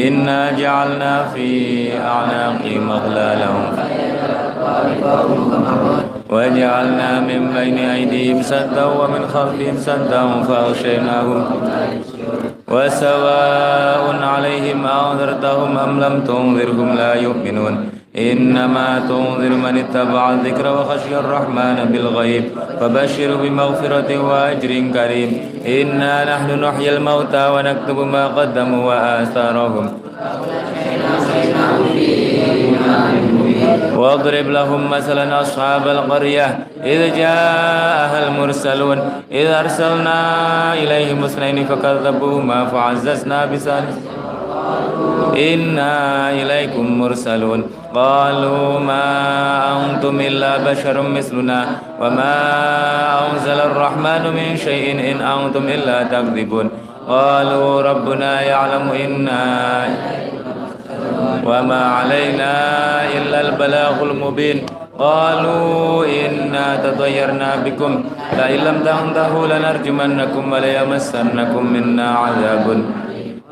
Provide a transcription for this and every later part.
إنا جعلنا في أعناقهم أغلالا وجعلنا من بين أيديهم سدا ومن خلفهم سدا فأغشيناهم وسواء عليهم أنذرتهم أم لم تنذرهم لا يؤمنون إنما تنذر من اتبع الذكر وخشي الرحمن بالغيب فبشر بمغفرة وأجر كريم. إنا نحن نحيي الموتى ونكتب ما قدموا وآثارهم. واضرب لهم مثلا أصحاب القرية. إذ جاءها المرسلون. إذ أرسلنا إليهم اثنين فكذبوهما فعززنا بثالث إنا إليكم مرسلون. قالوا ما أنتم إلا بشر مثلنا وما أنزل الرحمن من شيء إن أنتم إلا تكذبون. قالوا ربنا يعلم إنا وما علينا إلا البلاغ المبين. قالوا إنا تطيرنا بكم. لئن لم تنتهوا لنرجمنكم وليمسنكم منا عذاب.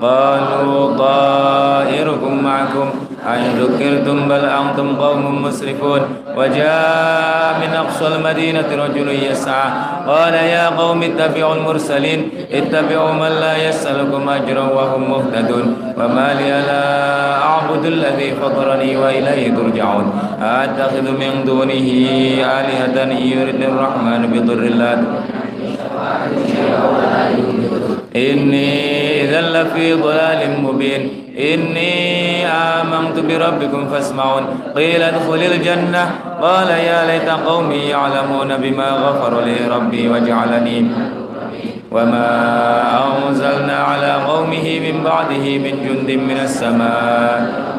قالوا طائركم معكم. أن ذكرتم بل أنتم قوم مسرفون. وجاء من أقصى المدينة رجل يسعى. قال يا قوم اتبعوا المرسلين. اتبعوا من لا يسألكم أجرا وهم مهتدون. وما لي لا أعبد الذي فطرني وإليه ترجعون. أتخذ من دونه آلهة يرد الرحمن بضر الله إني إذا لفي ضلال مبين. إني آمنت بربكم فاسمعون. قيل ادخل الجنة. قال يا ليت قومي يعلمون بما غفر لي ربي وجعلني. وما أنزلنا على قومه من بعده من جند من السماء.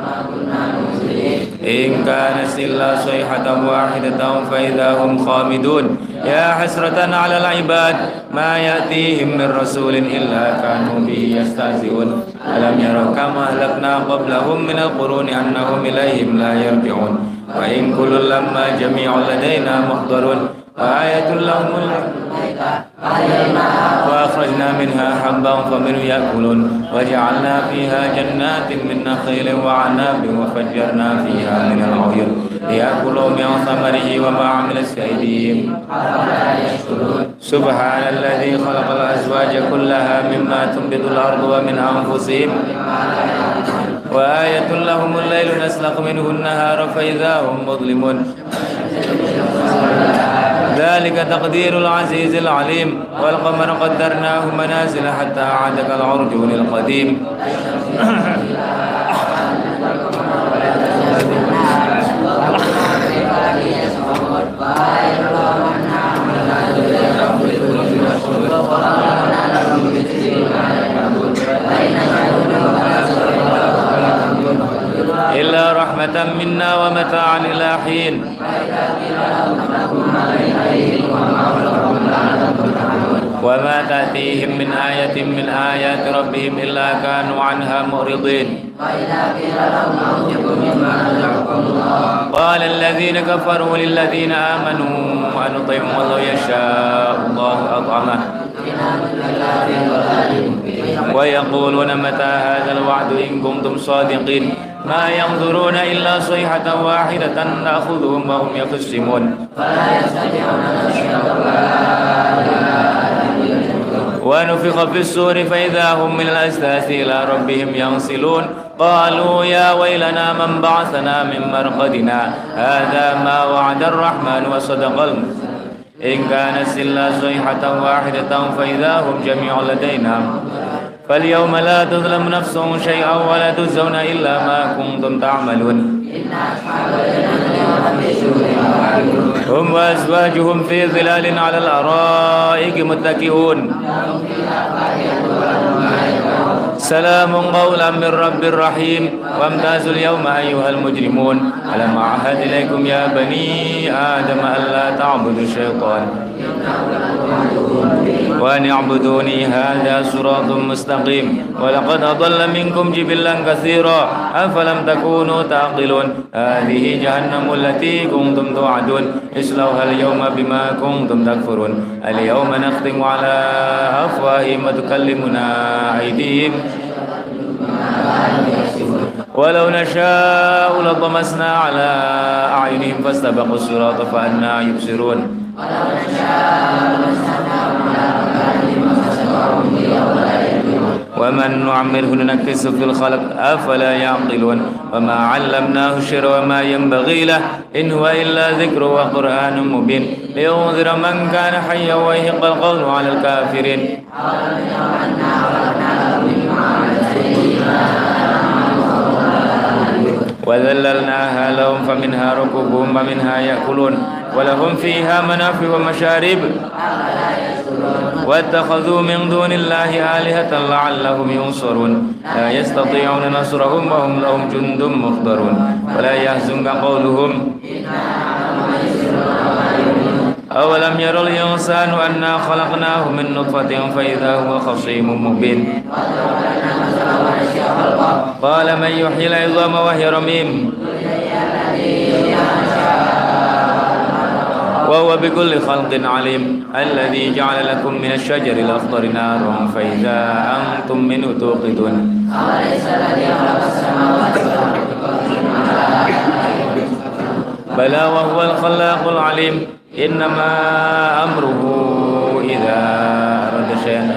إن كانت إلا صيحة واحدة فإذا هم خامدون. يا حسرة على العباد ما يأتيهم من رسول إلا كانوا به يستهزئون. ألم يروا كما أهلكنا قبلهم من القرون أنهم إليهم لا يرجعون. وإن كل لما جميع لدينا محضرون. آية لهم وأخرجنا منها حبا فمنه يأكلون. وجعلنا فيها جنات من نخيل وعناب وفجرنا فيها من العيون. ليأكلوا من ثمره وما عملت أيديهم سبحان الذي خلق الأزواج كلها مما تنبت الأرض ومن أنفسهم. وآية لهم الليل نسلخ منه النهار فإذا هم مظلمون. ذلك تقدير العزيز العليم والقمر قدرناه منازل حتى عاد كالعرجون القديم إلا رحمة منا ومتاعا إلى حين. وما تأتيهم من آية من آيات ربهم إلا كانوا عنها معرضين. قال الذين كفروا للذين آمنوا أنطعم الله يشاء. الله أطعمه. ويقولون متى هذا الوعد إن كنتم صادقين؟ ما ينظرون إلا صيحة واحدة نأخذهم وهم يخصمون فلا يستطيعون ونفخ في السور فإذا هم من الأجداث إلى ربهم ينصلون. قالوا يا ويلنا من بعثنا من مرقدنا؟ هذا ما وعد الرحمن وصدق إن كانت إلا صيحة واحدة فإذا هم جميع لدينا. فاليوم لا تظلم نفس شيئا ولا تجزون إلا ما كنتم تعملون. هم وأزواجهم في ظلال على الأرائك متكئون. سلام قولا من رب رحيم وامتازوا اليوم أيها المجرمون. ألم أعهد إليكم يا بني آدم ألا تعبدوا الشيطان وأن اعبدوني هذا صراط مستقيم. ولقد أضل منكم جبلا كثيرا. أفلم تكونوا تعقلون؟ هذه جهنم التي كنتم توعدون. اصلوها اليوم بما كنتم تكفرون. اليوم نختم على أفواههم وتكلمنا أيديهم. ولو نشاء لطمسنا على أعينهم فاستبقوا الصراط فأنا يبصرون. نشاء ومن نعمره ننكسه في الخلق أفلا يعقلون وما علمناه الشر وما ينبغي له إن هو إلا ذكر وقرآن مبين لينذر من كان حيا ويهق القول على الكافرين وذللناها لهم فمنها ركوبهم ومنها يأكلون ولهم فيها منافع ومشارب. واتخذوا من دون الله آلهة لعلهم ينصرون. لا يستطيعون نصرهم وهم لهم جند مخضرون ولا يحزنك قولهم. أولم ير الإنسان أنا خلقناه من نطفة فإذا هو خصيم مبين. قال من يحيي العظام وهي رميم. وهو بكل خلق عليم الذي جعل لكم من الشجر الأخضر نارا فإذا أنتم منه توقدون. بلى وهو الخلاق العليم. إنما أمره إذا أراد شيئا.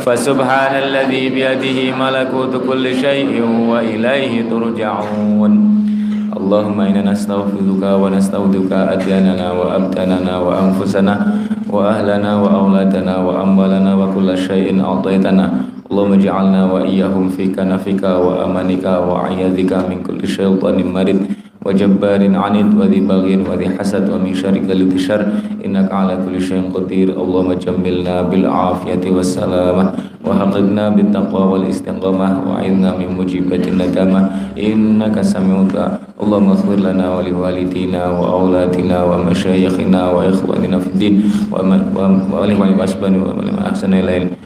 فسبحان الذي بيده ملكوت كل شيء وإليه ترجعون. اللهم إنا نستغفرك ونستودعك أدياننا وأبداننا وأنفسنا وأهلنا وأولادنا وأموالنا وكل شيء أعطيتنا اللهم اجعلنا وإياهم في كنفك وأمانك وعياذك من كل شيطان مريض وجبار عنيد وذي بغي وذي حسد ومن شر كل شر إنك على كل شيء قدير اللهم جملنا بالعافية والسلامة وحققنا بالتقوى والاستقامة وعنا من مجيبة الندامة. إنك سميع اللهم اغفر لنا ولوالدينا وأولادنا ومشايخنا وإخواننا في الدين ولمن أسبنا ومن أحسن إلينا.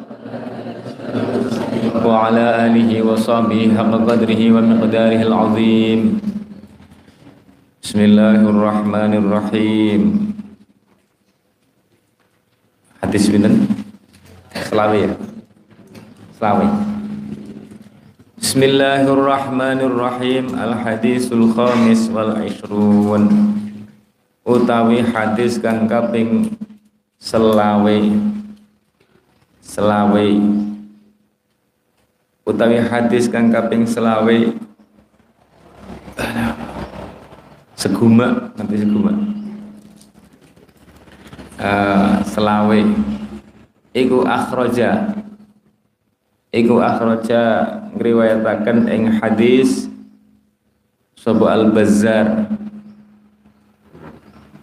وعلى آله وصحبه حق قدره ومقداره العظيم بسم الله الرحمن الرحيم hadis binten selawe ya selawe Bismillahirrahmanirrahim Al hadisul khamis wal ishrun utawi hadis kang kaping selawe selawe utawi hadis kang kaping selawe. Seguma nanti seguma uh, selawe. Iku akhraja. Iku akhraja ngriwayataken ing hadis sapa al-Bazzar.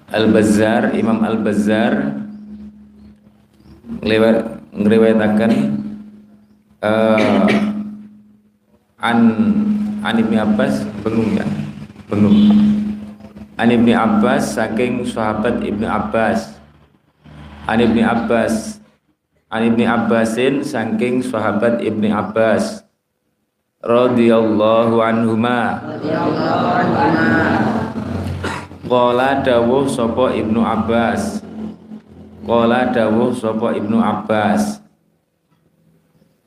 Al-Bazzar Imam Al-Bazzar ngriwayataken uh, an an Ibnu Abbas bengung ya? Bengung an Ibnu Abbas saking sahabat Ibnu Abbas. An Ibnu Abbas. An Ibnu Abbasin saking sahabat Ibnu Abbas. Radhiyallahu anhuma radhiyallahu anhuma. Qala dawuh sapa Ibnu Abbas. Qala dawuh sapa Ibnu Abbas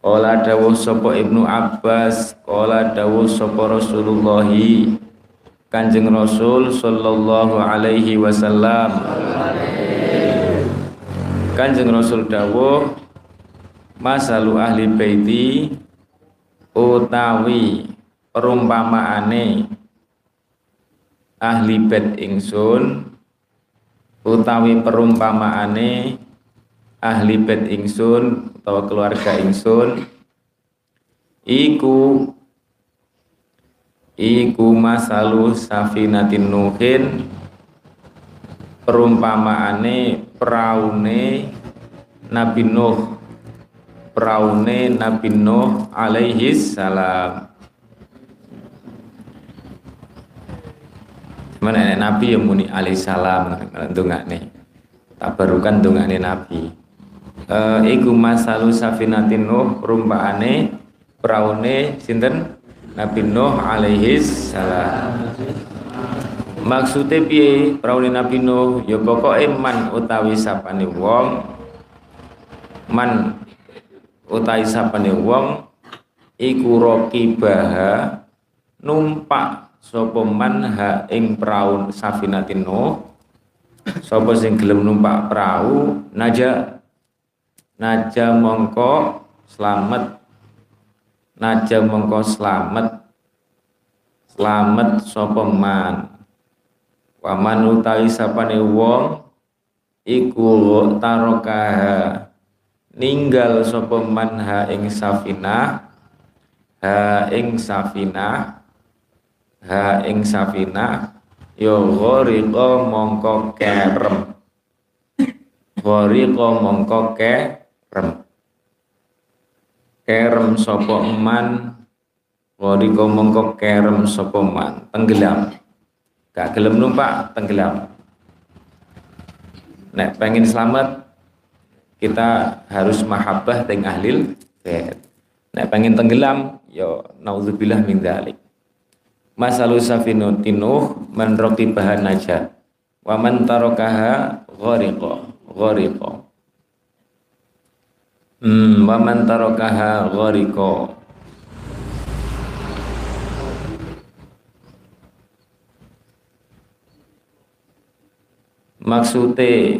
Qala dawuh sapa Ibnu Abbas Qala dawuh sapa Rasulullah Kanjeng Rasul sallallahu alaihi wasallam. Kanjeng Rasul dawuh Masalu ahli baiti utawi perumpamaane ahli bait ingsun utawi perumpamaane ahli bait ingsun utawa keluarga ingsun iku iku masalu safinatin nuhin perumpamaane praune Nabi Nuh praune Nabi Nuh alaihi salam Mana Nabi yang muni alaihi salam nih tabarukan nih Nabi uh, iku masalu safinatin Nuh rumpaane praune sinten? Nabi Nuh alaihi salam. Maksudnya piye praune Nabi Nuh? Ya pokoke man utawi sapane wong man utawi sapane wong iku raqibaha numpak sapa man ha ing prau safinatin Nuh. Sapa sing gelem numpak perahu naja naja mongko selamat naja mongko selamat selamat sapa man? Waman utawi sapane wong iku tarokaha. Ninggal sapa man ha ing safinah ha ing safinah ha ing safinah ya ghariqa mongko kerem. Ghariqa mongko kerem kerem sapa man ghariqa mongko kerem sapa man tenggelam gak gelem numpak tenggelam nek pengen selamat kita harus mahabbah dengan ahlil bait. Nek pengen tenggelam, yo ya naudzubillah min dzalik. Masalu safinu tinuh man bahan naja. Wa man tarakaha ghariqa, ghariqa. Hmm, wa man tarakaha ghariqa. Maksudnya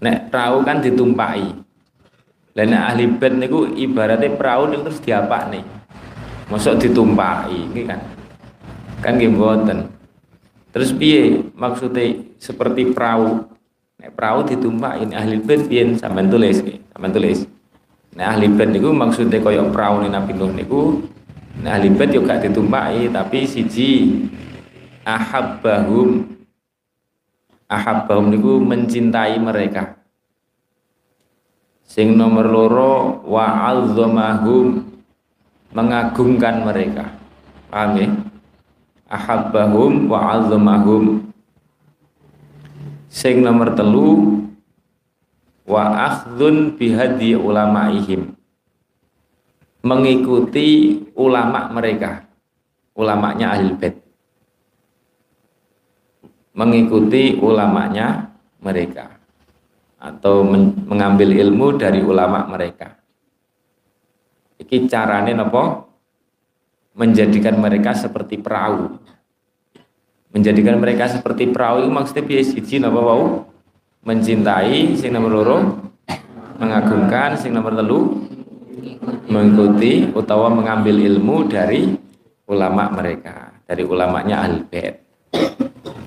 nek perahu kan ditumpai dan nek ahli bed niku ibaratnya perahu niku terus nih masuk ditumpai ini kan? Kan nggih terus piye maksudnya seperti perahu nek perahu ditumpai ini ahli bed piye? Sampean tulis sampean tulis. Nek ahli bed niku maksudnya koyok perahu Nabi Nuh niku nek ahli bed juga ditumpai tapi siji ahabbahum ahabbahum niku mencintai mereka. Sing nomor loro wa azzamahum mengagungkan mereka. Paham ya? Ahabbahum wa azzamahum sing nomor telu wa akhdun bihadi ulamaihim mengikuti ulama mereka ulamanya ahli bait mengikuti ulamanya mereka atau men mengambil ilmu dari ulama mereka. Iki carane nopo menjadikan mereka seperti perahu. Menjadikan mereka seperti perahu itu maksudnya piye siji napa wau? Mencintai sing nomor loro, mengagungkan sing nomor telu, mengikuti utawa mengambil ilmu dari ulama mereka, dari ulamanya ahli bait.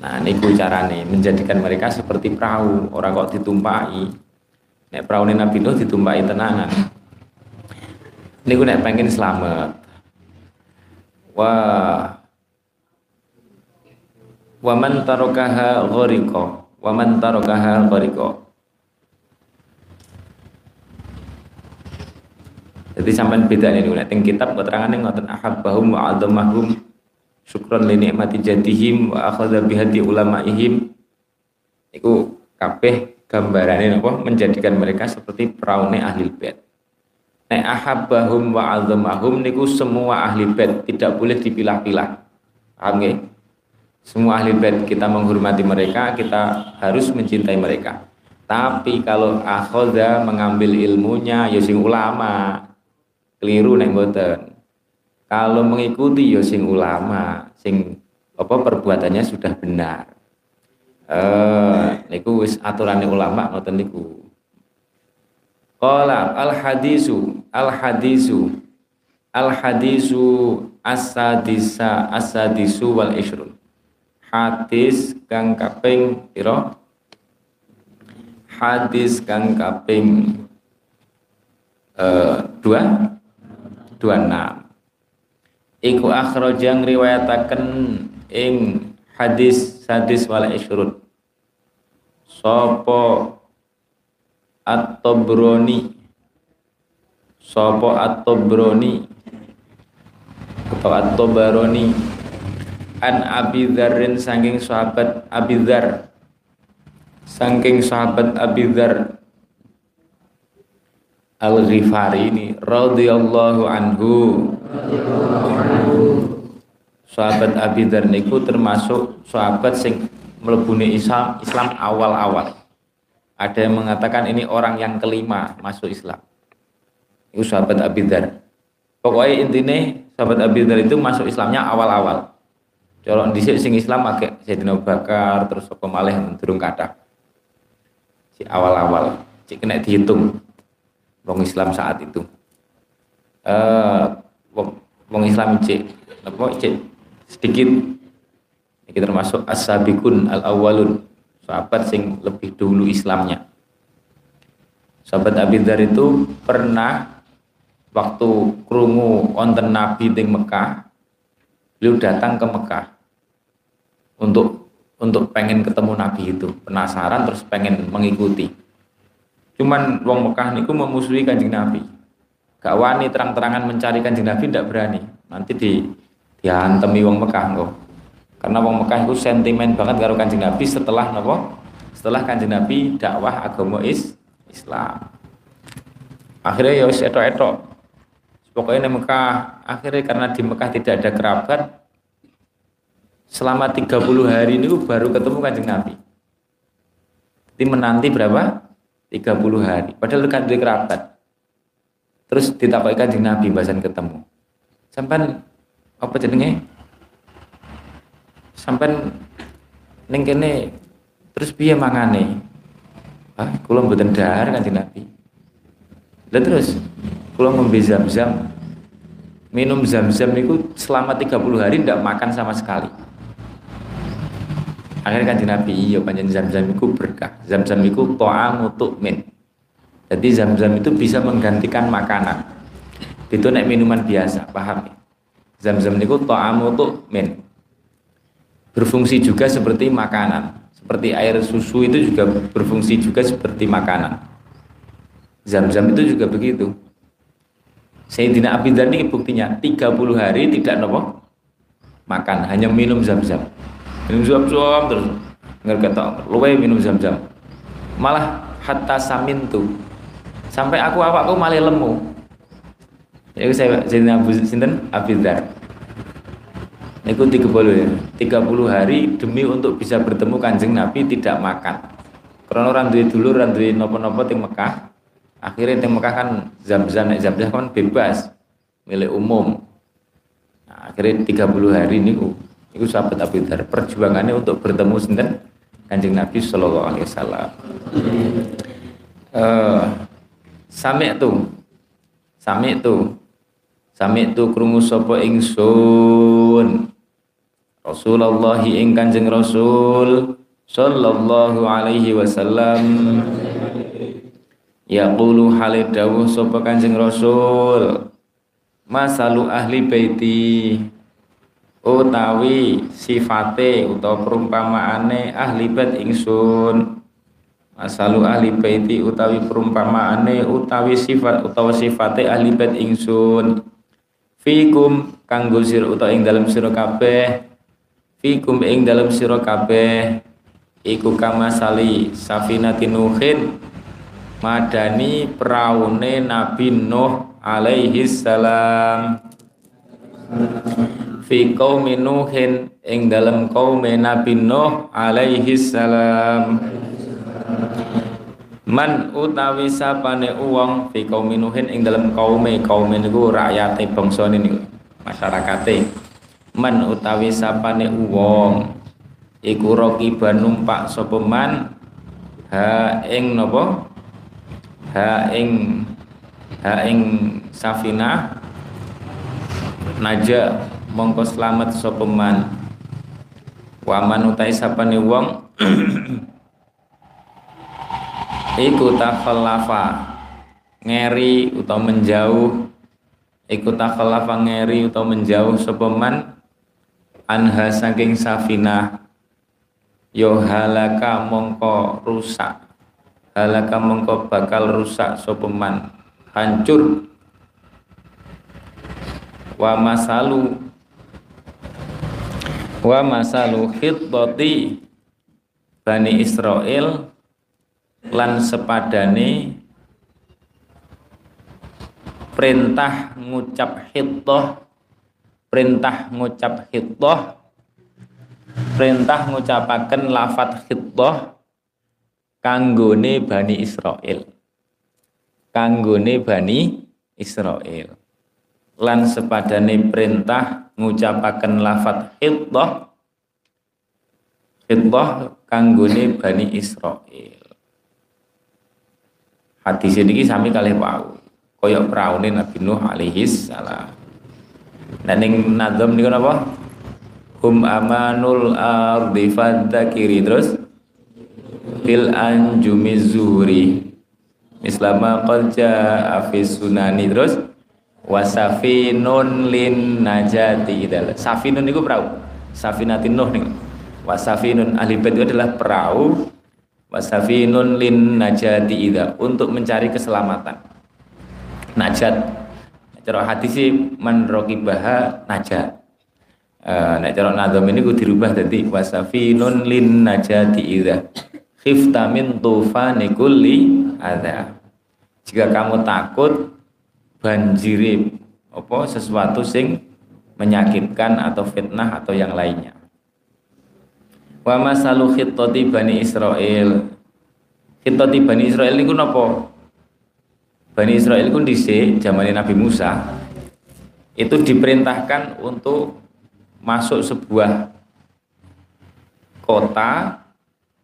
Nah, niku carane menjadikan mereka seperti perahu, orang kok ditumpai. Nek perahu ini Nabi Nuh ditumpai tenanan. Niku nek pengen selamat. Wah. Waman tarokaha ghariqa. Waman tarokaha ghariqa. Jadi sampai beda nih nek teng kitab keterangannya ngoten ahabbahum wa adamahum syukron li nikmati jadihim wa akhadha bihati ulamaihim. Iku kabeh gambarane napa? Menjadikan mereka seperti peraune ahli bait. Nek ahabbahum wa azamahum niku semua ahli bait tidak boleh dipilah-pilah. Paham nggih semua ahli bait kita menghormati mereka kita harus mencintai mereka. Tapi kalau akhadha mengambil ilmunya ya sing ulama. Keliru nek mboten. Kalau mengikuti ya sing ulama. Sing apa perbuatannya sudah benar. Eh niku wis aturane ulama ngoten niku. Qala al hadisu al hadisu al hadisu asadisa asadisu wal ishrun hadis kang kaping pira? Hadis kang kaping eh, dua? Dua enam. Iku akhraja riwayataken ing hadis hadis wala isyrun sapa at-tabrani sapa at-Tabrani atau at-Tabarani an Abi Dzarrin saking sahabat Abi Dzar saking sahabat Abi Dzar Al-Ghifari ini radhiyallahu anhu. Sahabat Abi Dzar niku termasuk sahabat sing melebuni Islam Islam awal-awal. Ada yang mengatakan ini orang yang kelima masuk Islam. Itu sahabat Abi Dzar pokoknya intinya sahabat Abi Dzar itu masuk Islamnya awal-awal kalau di sing Islam agak Sayyidina Bakar terus apa malih turun kata si awal-awal cik kena dihitung wong Islam saat itu. Eh Islam cik apa cik sedikit. Ini termasuk as-sabiqun al-awwalun sahabat sing lebih dulu Islamnya. Sahabat Abi Dzar itu pernah waktu krungu onten Nabi di Mekah beliau datang ke Mekah untuk untuk pengen ketemu Nabi itu. Penasaran terus pengen mengikuti. Cuman wong Mekah niku memusuhi kanjeng Nabi. Gak wani terang-terangan mencari kanjeng Nabi tidak berani. Nanti di diantemi wong Mekah kok. Karena wong Mekah itu sentimen banget karo kanjeng Nabi setelah nopo? Setelah kanjeng Nabi dakwah agama is Islam. Akhirnya ya etok-etok. Pokoknya di Mekah akhirnya karena di Mekah tidak ada kerabat selama 30 hari ini baru ketemu kanjeng Nabi. Jadi menanti berapa? 30 hari. Padahal dekat di kerabat. Terus ditapai kanjeng Nabi bahasan ketemu. Sampai apa jenenge? Sampai ning kene terus piye mangane? Ah kula mboten dahar kanjeng Nabi. Dan terus kula ngombe zam-zam. Minum zam-zam itu selama 30 hari tidak makan sama sekali akhirnya kan Nabi iya panjang zam-zam itu berkah. Zam-zam itu untuk min jadi zam-zam itu bisa menggantikan makanan. Itu naik minuman biasa paham ya? Zam-zam itu untuk min berfungsi juga seperti makanan. Seperti air susu itu juga berfungsi juga seperti makanan. Zam-zam itu juga begitu. Sayyidina Abi Dhar ini buktinya 30 hari tidak nopo makan hanya minum zam-zam minum zam-zam terus nggak kata luwe minum zam-zam. Malah hatta samin tuh sampai aku apa aku malah lemu. Ya saya jadi Abu Sinten? Abidar Itu 30 ya. 30 hari demi untuk bisa bertemu kanjeng Nabi tidak makan. Karena orang duit dulu orang duit nopo-nopo di Mekah. Akhirnya di Mekah kan zam-zam zam-zam kan bebas. Milik umum. Nah, akhirnya 30 hari ini itu sahabat Abu Dhar perjuangannya untuk bertemu sinten? Kanjeng Nabi Shallallahu alaihi wasallam. Uh, sami itu sami itu sami itu krungu sapa ingsun? Rasulullah ing Kanjeng Rasul sallallahu alaihi wasallam. Yaqulu halid dawuh sapa Kanjeng Rasul masalu ahli baiti utawi sifate utawa perumpamaane ahli bait ingsun. Masalu ahli baiti utawi perumpamaane utawi sifat utawa sifate ahli bait ingsun. Fikum kanggo sira utawa ing dalem sira kabeh. Fikum ing dalem sira kabeh. Iku kama sali safinati nuhin madani praune nabi nuh alaihi salam fi qaumi nuhin ing dalam kaum Nabi Nuh alaihi salam. Man utawi sapane uang fi qaumi nuhin ing dalam kaume kaume niku rakyate bangsa niku masyarakate. Man utawi sapane uang iku raqiban numpak sapa man? Ha ing napa? Ha ing ha ing safinah naja mongko selamat sapa man? Waman utai sapane wong? Iku takhallafa ngeri utawa menjauh. Iku takhallafa ngeri utawa menjauh sapa man? Anha saking safinah. Yo halaka mongko rusak. Halaka mongko bakal rusak sapa man? Hancur. Wa masalu wa masalu khittati Bani Israel lan sepadane perintah ngucap hittah perintah ngucap hittah perintah ngucapaken lafat hittah kanggone Bani Israel. Kanggone Bani Israel lan sepadane perintah ngucapaken lafat hittah hittah kanggone Bani Israel hadis ini sami kalih wau koyok praune Nabi Nuh alaihi salam. Dan ning nazam niku napa? Hum amanul ardi fadzakiri terus fil anjumi zuhri Islama qad jaa fi sunani terus wasafinun lin najati idal. Safinun niku perahu. Safinatin Nuh niku. Wasafinun ahli bait itu adalah perahu. Wasafinun lin najati ida untuk mencari keselamatan. Najat. Cara hadis sih man baha najat. Uh, nek cara nadom ini gue dirubah tadi wasafinun lin najati idza khifta min tufani kulli ada jika kamu takut banjiri apa sesuatu sing menyakitkan atau fitnah atau yang lainnya. Wa masalu khittati bani Israel. Khittati bani Israel niku napa? Bani Israel pun di zaman Nabi Musa. Itu diperintahkan untuk masuk sebuah kota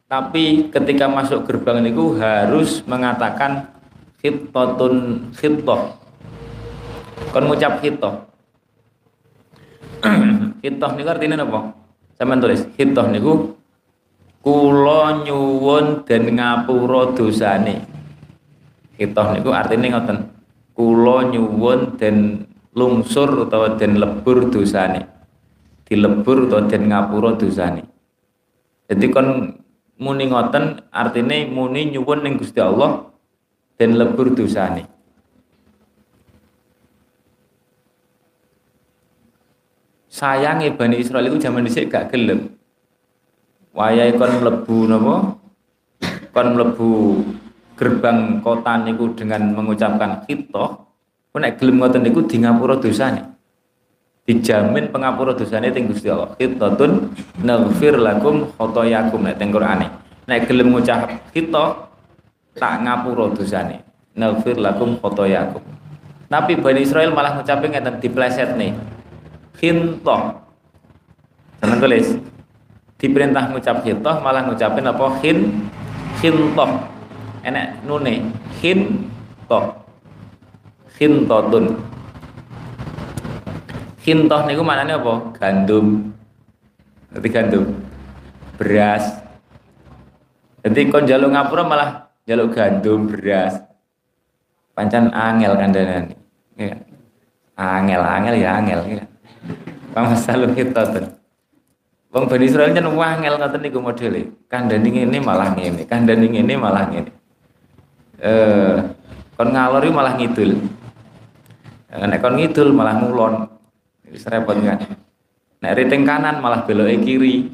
tapi ketika masuk gerbang itu harus mengatakan khitotun khitoh kon ngucap khitoh khitoh niku artinya apa? Sama tulis khitoh niku kulo nyuwun dan ngapura dosane Kitoh niku artinya ngoten. Kula nyuwun den lungsur utawa den lebur dosane. Dilebur utawa den ngapura dosane. Jadi kon muni ngoten artinya muni nyuwun ning Gusti Allah den lebur dosane. Sayangi Bani Israel itu zaman dhisik gak gelem. Wayahe kon mlebu napa? Kon mlebu gerbang kota niku dengan mengucapkan khitoh pun nek gelem ngoten niku di ngapura dosane. Dijamin pengapura dosane teng Gusti Allah. Khitatun naghfir lakum khotoyakum nek teng Qur'ane. Nek gelem ngucap khitoh tak ngapura dosane. Naghfir lakum khotoyakum. Tapi Bani Israel malah ngucapin ngeten dipleset nih khintoh jangan tulis. Diperintah ngucap khitoh malah ngucapin apa? Khin khintoh enak nune hin toh hin totun hin toh niku maknanya apa? Gandum. Berarti gandum. Beras. Jadi kon jaluk ngapura malah jaluk gandum beras. Pancan angel kandanan ya. angel angel ya angel ya Kita tuh Bang Bani Israel kan wangel ngoten niku modele. Kandhani ini malah ngene, kandhani ini malah ngene. Eh kon ngalor malah ngidul. Eh, nek kon ngidul malah ngulon. Wis repot kan. Nek riting kanan malah beloke kiri.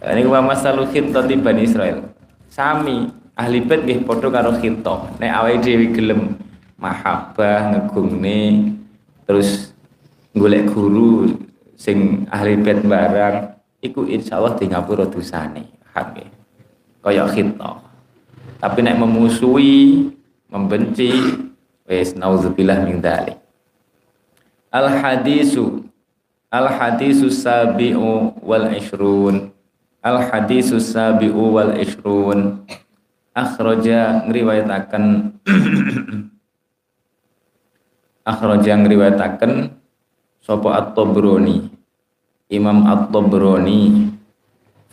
Ini wa masalu tadi Bani Israel. Sami ahli bait nggih padha karo khito nek awake dhewe gelem ngegungne terus golek guru sing ahli bait barang iku insyaallah di ngapura dosane nggih? Kaya khito tapi nek memusuhi membenci wis nauzubillah min dzalik. Al hadisu al hadisu sabiu wal ishrun. Al hadisu sabiu wal ishrun. Akhraja ngriwayataken akhraja ngriwayataken sapa at-Tabrani Imam at-Tabrani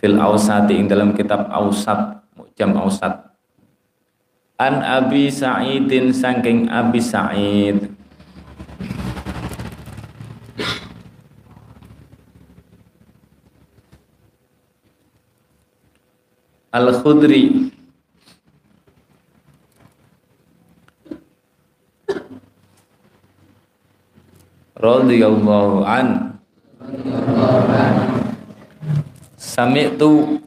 fil Ausati ing dalam kitab Ausat Mujam Ausat An Abi Sa'idin saking Abi Sa'id. Al-Khudri radhiyallahu an. Sami'tu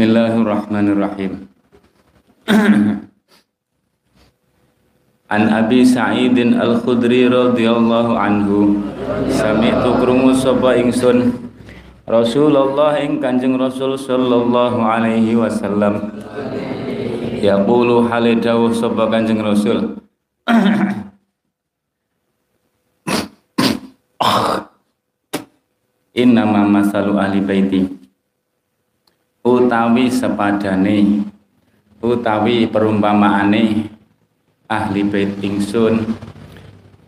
Bismillahirrahmanirrahim. An Abi Sa'idin Al-Khudri radhiyallahu anhu sami'tu krungu sapa ingsun. Rasulullah ing Kanjeng Rasul sallallahu alaihi wasallam. Yaqulu hale dawuh sapa Kanjeng Rasul. Innama masalu ahli baiti utawi sepadane utawi perumpamaane ahli bait ingsun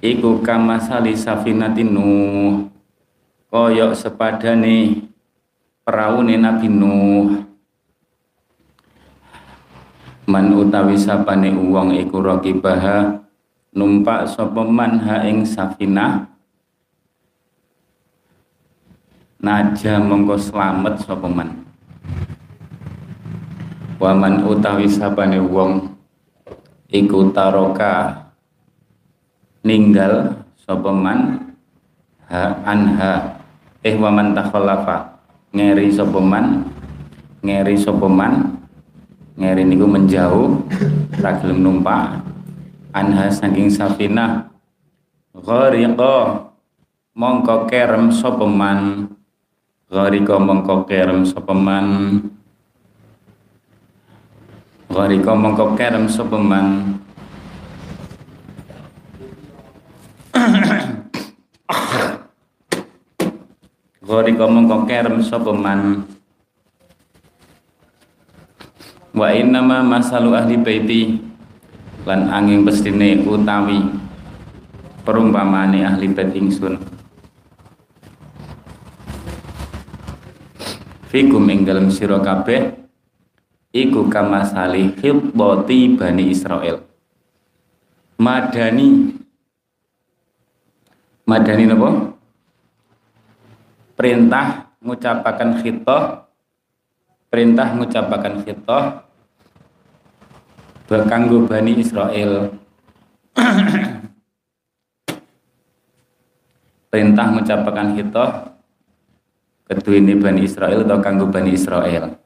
iku kamasali safinatin nuh. Koyok sepadane peraune Nabi Nuh. Man utawi sapane uwong iku raqibaha numpak sapa man ha ing safinah? Naja mongko slamet sapa man waman utawi sapane wong iku taroka ninggal sapa man ha anha. Eh waman takhallafa ngeri sopeman ngeri sopeman ngeri niku menjauh ragilum numpak. Anha saking safinah ghariqa mongko kerem sopeman ghariqa mongko kerem sopeman ghariqa mongko kerem sopeman Gori komong kok kerem sapa man Wa innama masalu ahli baiti lan angin pestine utawi perumpamane ahli bait ingsun. Fikum ing dalam sira kabeh iku kamasali hibbati bani Israel. Madani. Madani napa? perintah mengucapkan khitoh perintah mengucapkan khitoh berkanggu Bani Israel. Perintah mengucapkan khitoh kedua ini Bani Israel atau kanggo Bani Israel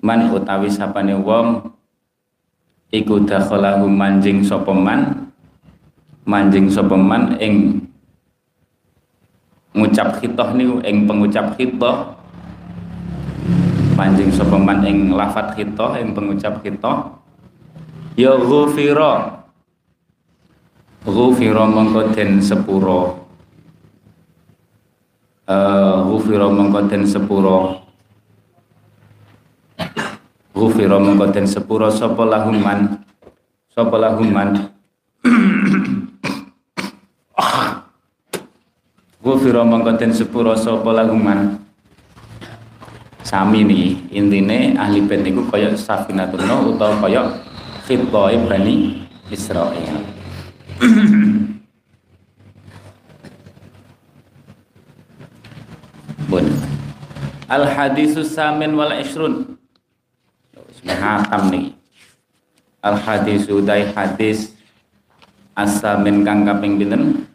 man utawi sapane wong iku dakhalahu manjing sopeman manjing sopeman ing ngucap khitoh niku ing pengucap khitoh panjing sapa man ing lafat khitoh ing pengucap khitoh ya ghufira. Ghufira mongko den sepuro. Eh ghufira mongko den sepuro ghufira mongko den sepuro sapa lahuman sapa lahuman Gufiro mengkonten sepuro sopo laguman Sami nih intine ahli bait niku kaya Safinatun utawa kaya Khitbah Bani Israil. Bun. Al hadisus samin wal isrun. Hatam nih. Al hadisu dai hadis asamin kang kaping pinten?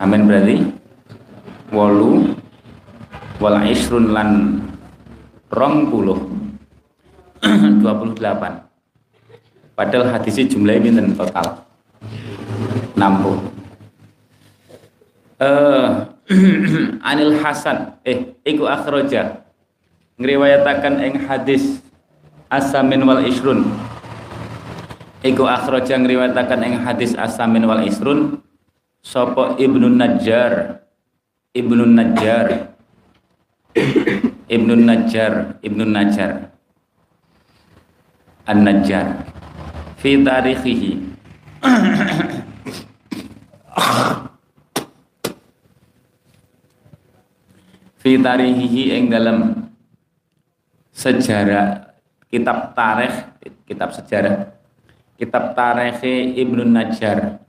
Amin berarti wolu wal isrun lan rong puluh dua puluh delapan. Padahal hadisnya jumlahnya ini total? enam puluh. Uh, Anil Hasan. Eh iku akhroja. Ngriwayatakan ing hadis asamin wal isrun. Iku akhroja ngriwayatakan ing hadis asamin wal isrun. Sopo Ibnu Najjar. Ibnu Najjar. Ibnu Najjar. Ibnu Najjar. An-Najjar. Fi tarikhihi fi tarikhihi ing dalam sejarah kitab tarikh kitab sejarah kitab tarikh Ibnu Najjar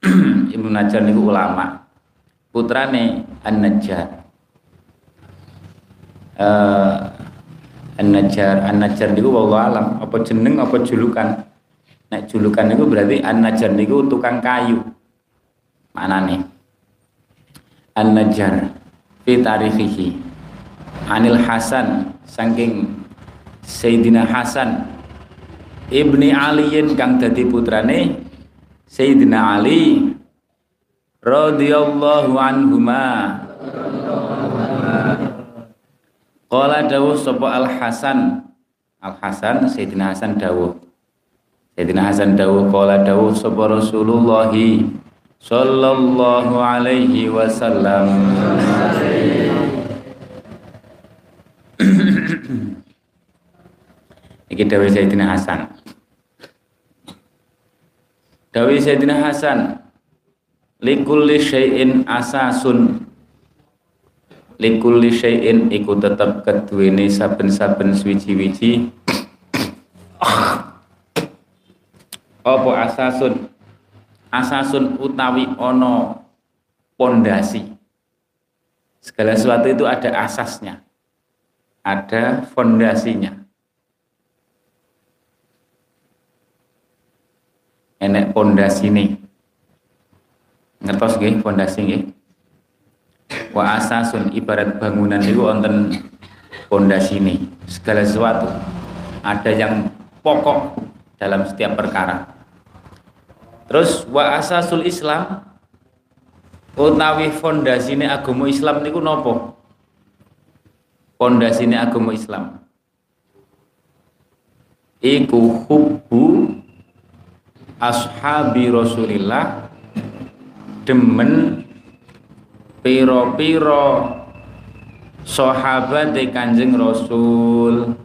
Ibnu Najjar niku ulama. Putrane An-Najjar. Uh, An-Najjar, An-Najjar niku wallahu alam apa jeneng apa julukan. Nek julukan niku berarti An-Najjar niku tukang kayu. Manane? An-Najjar fi tarikhihi. Anil Hasan saking Sayyidina Hasan Ibni Aliyin kang dadi putrane Sayyidina Ali radhiyallahu anhuma. Qala dawuh sapa Al Hasan Al Hasan Sayyidina Hasan dawuh. Sayyidina Hasan dawuh qala dawuh sapa Rasulullah sallallahu alaihi wasallam Iki Dawi Sayyidina Hasan. Dawi Sayyidina Hasan likulli syai'in asasun. Likulli syai'in iku tetep keduwene saben-saben suwiji-wiji apa asasun? Asasun utawi ono pondasi. Segala sesuatu itu ada asasnya. Ada fondasinya enek pondasi ini ngertos nggih pondasi nggih? Wa asasun ibarat bangunan itu pondasi ini segala sesuatu. Ada yang pokok dalam setiap perkara. Terus wa asasul islam utawi ini agama islam niku nopo? Ini agama islam. Iku hubbu ashabi Rasulillah demen piro-piro sahabat Kanjeng Rasul.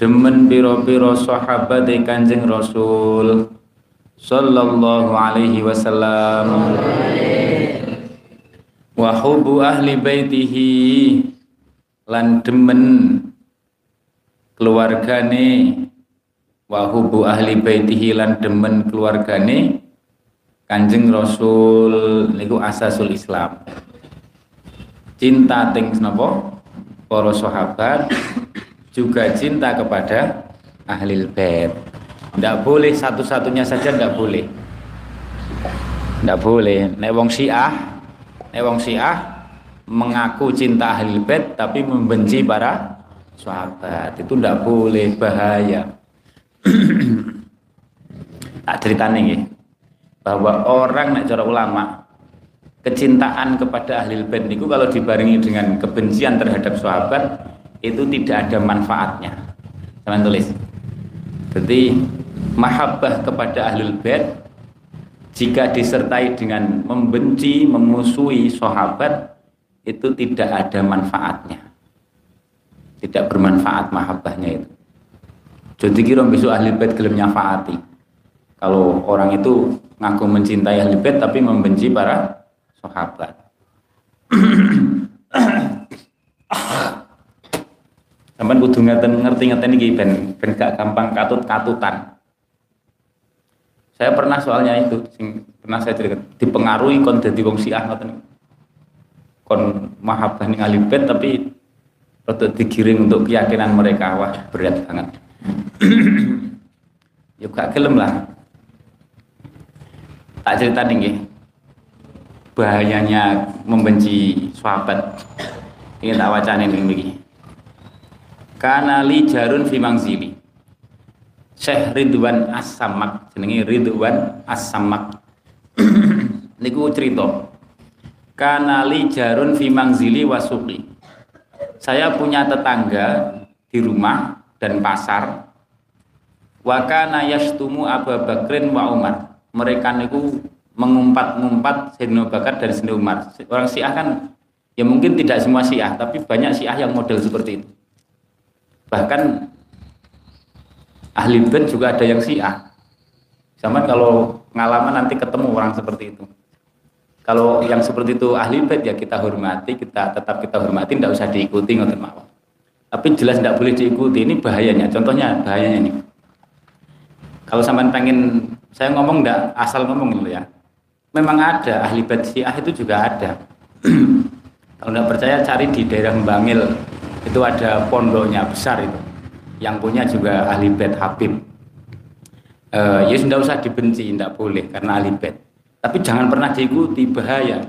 Demen piro-piro sahabat Kanjeng Rasul. Sallallahu alaihi wasallam. Wa hubu ahli baitihi. Lan demen keluargane wa hubu ahli baitihi lan demen keluargane Kanjeng Rasul niku asasul Islam. Cinta ting napa? Para sahabat juga cinta kepada ahli bait. Tidak boleh satu-satunya saja tidak boleh. Tidak boleh. Nek wong Syiah, nek wong Syiah mengaku cinta ahli bait tapi membenci para sahabat. Itu tidak boleh, bahaya tak ceritanya ya bahwa orang nak cara ulama kecintaan kepada ahli bait itu kalau dibarengi dengan kebencian terhadap sahabat itu tidak ada manfaatnya. Teman tulis. Jadi mahabbah kepada ahli bait jika disertai dengan membenci memusuhi sahabat itu tidak ada manfaatnya. Tidak bermanfaat mahabbahnya itu jadi kira besok ahli bait gelem nyafaati. Kalau orang itu ngaku mencintai ahli bait tapi membenci para sahabat. Sampai kudu ngeten ngerti-ngerti iki ben ben gak gampang katut-katutan. Saya pernah soalnya itu sing pernah saya cerita dipengaruhi kon dadi wong ngoten. Kon mahabbah ning ahli bait tapi rada digiring untuk keyakinan mereka wah berat banget ya gak gelem lah. Tak cerita nih bahayanya membenci sahabat. Ini tak wacana ini begini karena li jarun fi mangzili Syekh Ridwan As-Samak jenenge Ridwan As-Samak niku cerita. Karena li jarun fi mangzili wasuqi saya punya tetangga di rumah dan pasar wakana yastumu Abu Bakrin wa Umar. Mereka niku mengumpat-ngumpat Sayyidina Bakar dan Sayyidina Umar. Orang Syiah kan ya mungkin tidak semua Syiah tapi banyak Syiah yang model seperti itu. Bahkan ahli bait juga ada yang Syiah. Sama kalau ngalaman nanti ketemu orang seperti itu. Kalau yang seperti itu ahli bait ya kita hormati kita tetap kita hormati tidak usah diikuti ngoten mawon. Tapi jelas tidak boleh diikuti ini bahayanya. Contohnya bahayanya ini kalau sampai pengen saya ngomong tidak asal ngomong dulu ya. Memang ada ahli bait syiah itu juga ada. Kalau tidak percaya cari di daerah Bangil itu ada pondoknya besar itu. Yang punya juga ahli bait Habib. Uh, ya sudah usah dibenci tidak boleh karena ahli bait tapi jangan pernah diikuti bahaya.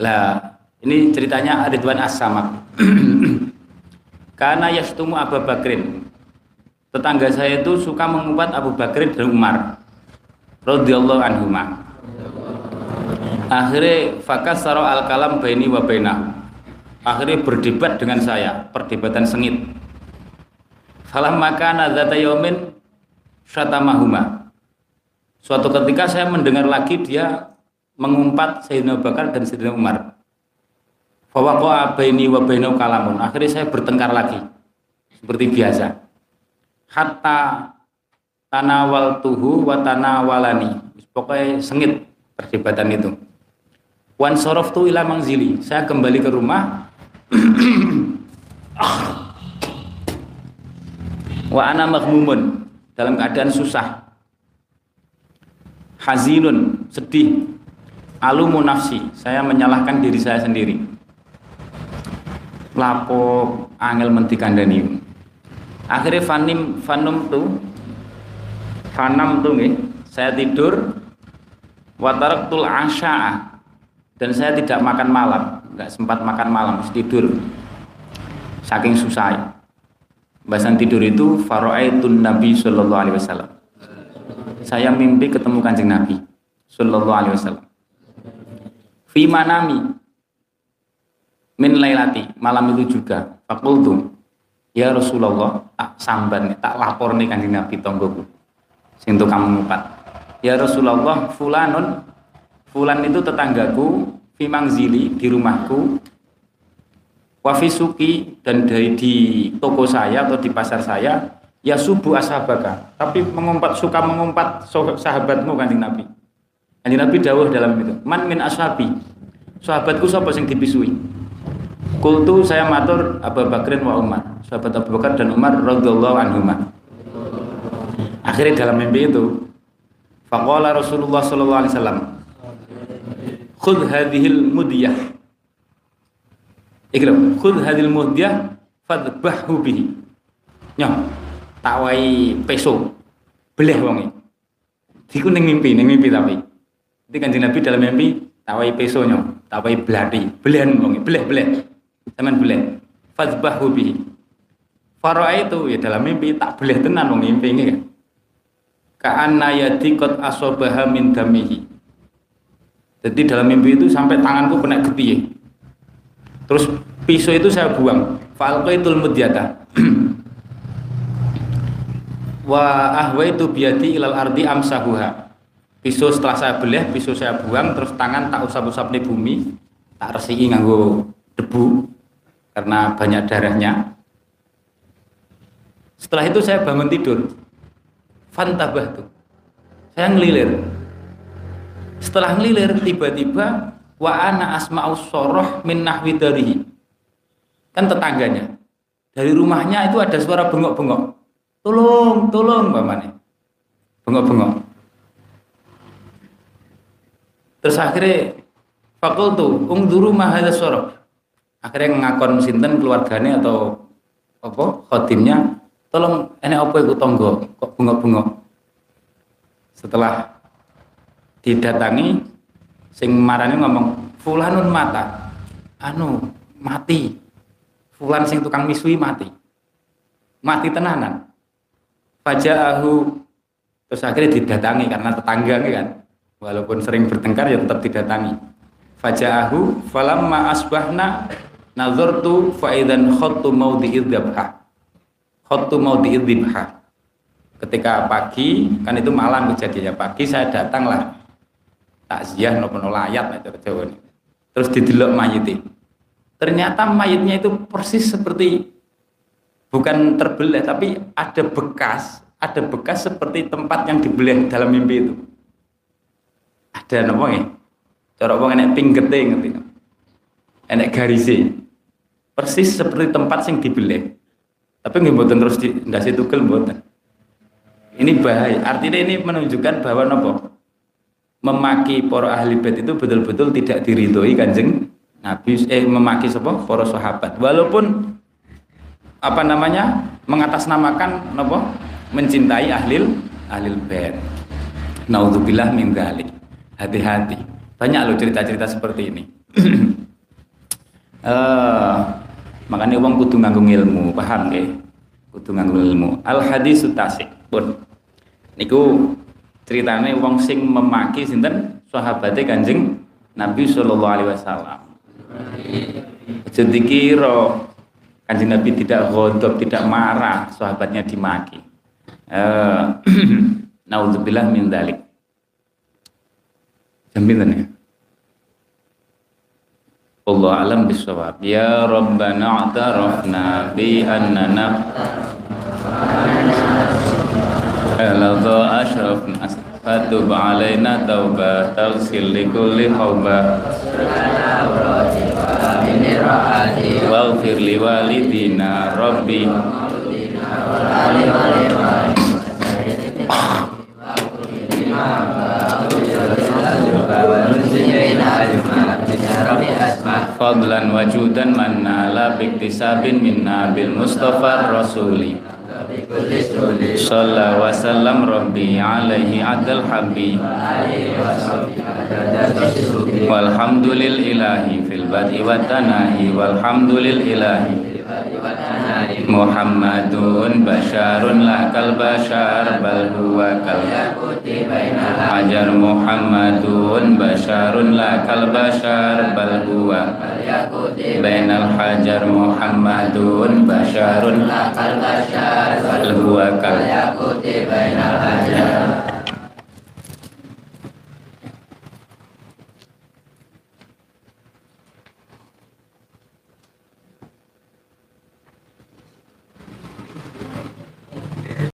Lah ini ceritanya Ridwan As-Samak Karena yastumu Abu Bakrin. Tetangga saya itu suka mengumpat Abu Bakrin dan Umar. Radhiyallahu anhuma. Akhirnya fakas saro al kalam baini wa bainahu. Akhirnya berdebat dengan saya, perdebatan sengit. Falah maka nadzata yaumin syatamahuma. Suatu ketika saya mendengar lagi dia mengumpat Sayyidina Bakar dan Sayyidina Umar. Fawaqa baini wa kalamun. Akhirnya saya bertengkar lagi. Seperti biasa. Hatta tanawal tuhu wa tanawalani. Pokoknya sengit perdebatan itu. Wan sorof tu ila mangzili. Saya kembali ke rumah. Wa ana maghmumun. Dalam keadaan susah. Hazinun. Sedih. Alumu nafsi. Saya menyalahkan diri saya sendiri. Lapo angel mentikandani akhirnya fanim fanum tuh fanam tuh nih saya tidur wataraktul asya dan saya tidak makan malam nggak sempat makan malam tidur saking susah. Bahasan tidur itu faro'aitun nabi sallallahu alaihi wasallam. Saya mimpi ketemu kanjeng nabi sallallahu alaihi wasallam. Fi manami min lailati malam itu juga. Fakultu ya Rasulullah tak samban tak lapor nih kanjeng Nabi tonggoku sing kamu ngupat ya Rasulullah fulanun fulan itu tetanggaku fi mangzili di rumahku wafi suki dan dari di toko saya atau di pasar saya ya subuh ashabaka. Tapi mengumpat suka mengumpat sahabatmu kanjeng Nabi. Kanjeng Nabi dawuh dalam itu man min ashabi. Sahabatku sapa sing dipisui Kultu saya matur Abu Bakrin wa Umar. Sahabat Abu Bakar dan Umar radhiyallahu anhuma. Akhirnya dalam mimpi itu faqala Rasulullah sallallahu alaihi wasallam Khudh hadhil mudyah. Ikram, khudh hadhil mudyah fadbahhu bihi. Nyoh, tawai peso. Beleh wonge. Diku ning mimpi, ning mimpi tapi. Jadi kanjeng Nabi dalam mimpi tawai peso nyoh, tawai blati, belen wonge, beleh-beleh. Teman boleh. Fazbahu bihi. Faro'a itu ya dalam mimpi tak boleh tenan wong mimpi ini kan. Ka'anna yadi kot asobaha min damihi. Jadi dalam mimpi itu sampai tanganku kena getiye. Terus pisau itu saya buang. Falqaitul mudyata. Wa ahwaitu biyadi ilal ardi amsahuha. Pisau setelah saya belah, pisau saya buang, terus tangan tak usap-usap di bumi, tak resiki nganggo debu karena banyak darahnya. Setelah itu saya bangun tidur. Fantabah tuh. Saya ngelilir. Setelah ngelilir tiba-tiba wa ana asma'u soroh min nahwi darihi. Kan tetangganya. Dari rumahnya itu ada suara bengok-bengok. Tolong, tolong Mbak Bengok-bengok. Terus akhirnya fakultu ungduru mahadha soroh akhirnya ngakon sinten keluarganya atau apa khotimnya tolong enek apa itu tonggo? Kok bengok-bengok? Setelah didatangi sing marani ngomong fulanun mata. Anu mati. Fulan sing tukang misui mati. Mati tenanan. Faja'ahu. Terus akhirnya didatangi karena tetangga kan. Walaupun sering bertengkar ya tetap didatangi. Faja'ahu falamma asbahna nazartu faidan khottu maudi idzabha khottu maudi idzibha ketika pagi kan itu malam kejadiannya. Pagi saya datanglah. Takziah nopo layat itu Jawa ini. Terus didelok mayit ternyata mayitnya itu persis seperti bukan terbelah tapi ada bekas ada bekas seperti tempat yang dibelah dalam mimpi itu. Ada nopo ya cara wong enek pinggete ngerti enek garise persis seperti tempat sing dibeli. Tapi buatan terus di ndasi tukel buatan ini bahaya. Artinya ini menunjukkan bahwa nopo? Memaki para ahli bait itu betul-betul tidak diridhoi kanjeng Nabi eh memaki sapa? Para sahabat. Walaupun apa namanya mengatasnamakan nopo? Mencintai ahli ahli bait. Naudzubillah min dzalik. Hati-hati. Banyak loh cerita-cerita seperti ini. Uh, makanya uang kudu nganggung ilmu paham nggih? Kudu nganggung ilmu. Al hadis tasik. Pun. Niku ceritanya uang sing memaki sinten? Sahabatnya kanjeng Nabi Shallallahu Alaihi Wasallam. Kira kanjeng Nabi tidak godop tidak marah sahabatnya dimaki. Uh, Naudzubillah min dalik jaminan ya والله أعلم بالصواب. يا ربنا اعترفنا بأننا لظى أشرفنا فتب علينا توبة. تغسل لكل حوبة. واغفر لوالدينا ربي. ونزل fadlan wajudan manna la biktisabin minna bil mustafa rasuli. Sallallahu wa sallam Rabbi alaihi adal habbi Walhamdulil ilahi fil badi wa tanahi Walhamdulil ilahi Muhammadun basharun lakal bashar bal huwa kal Hajar. Muhammadun basharun lakal bashar bal huwa Bainal hajar. Muhammadun basharun lakal bashar bal huwa kal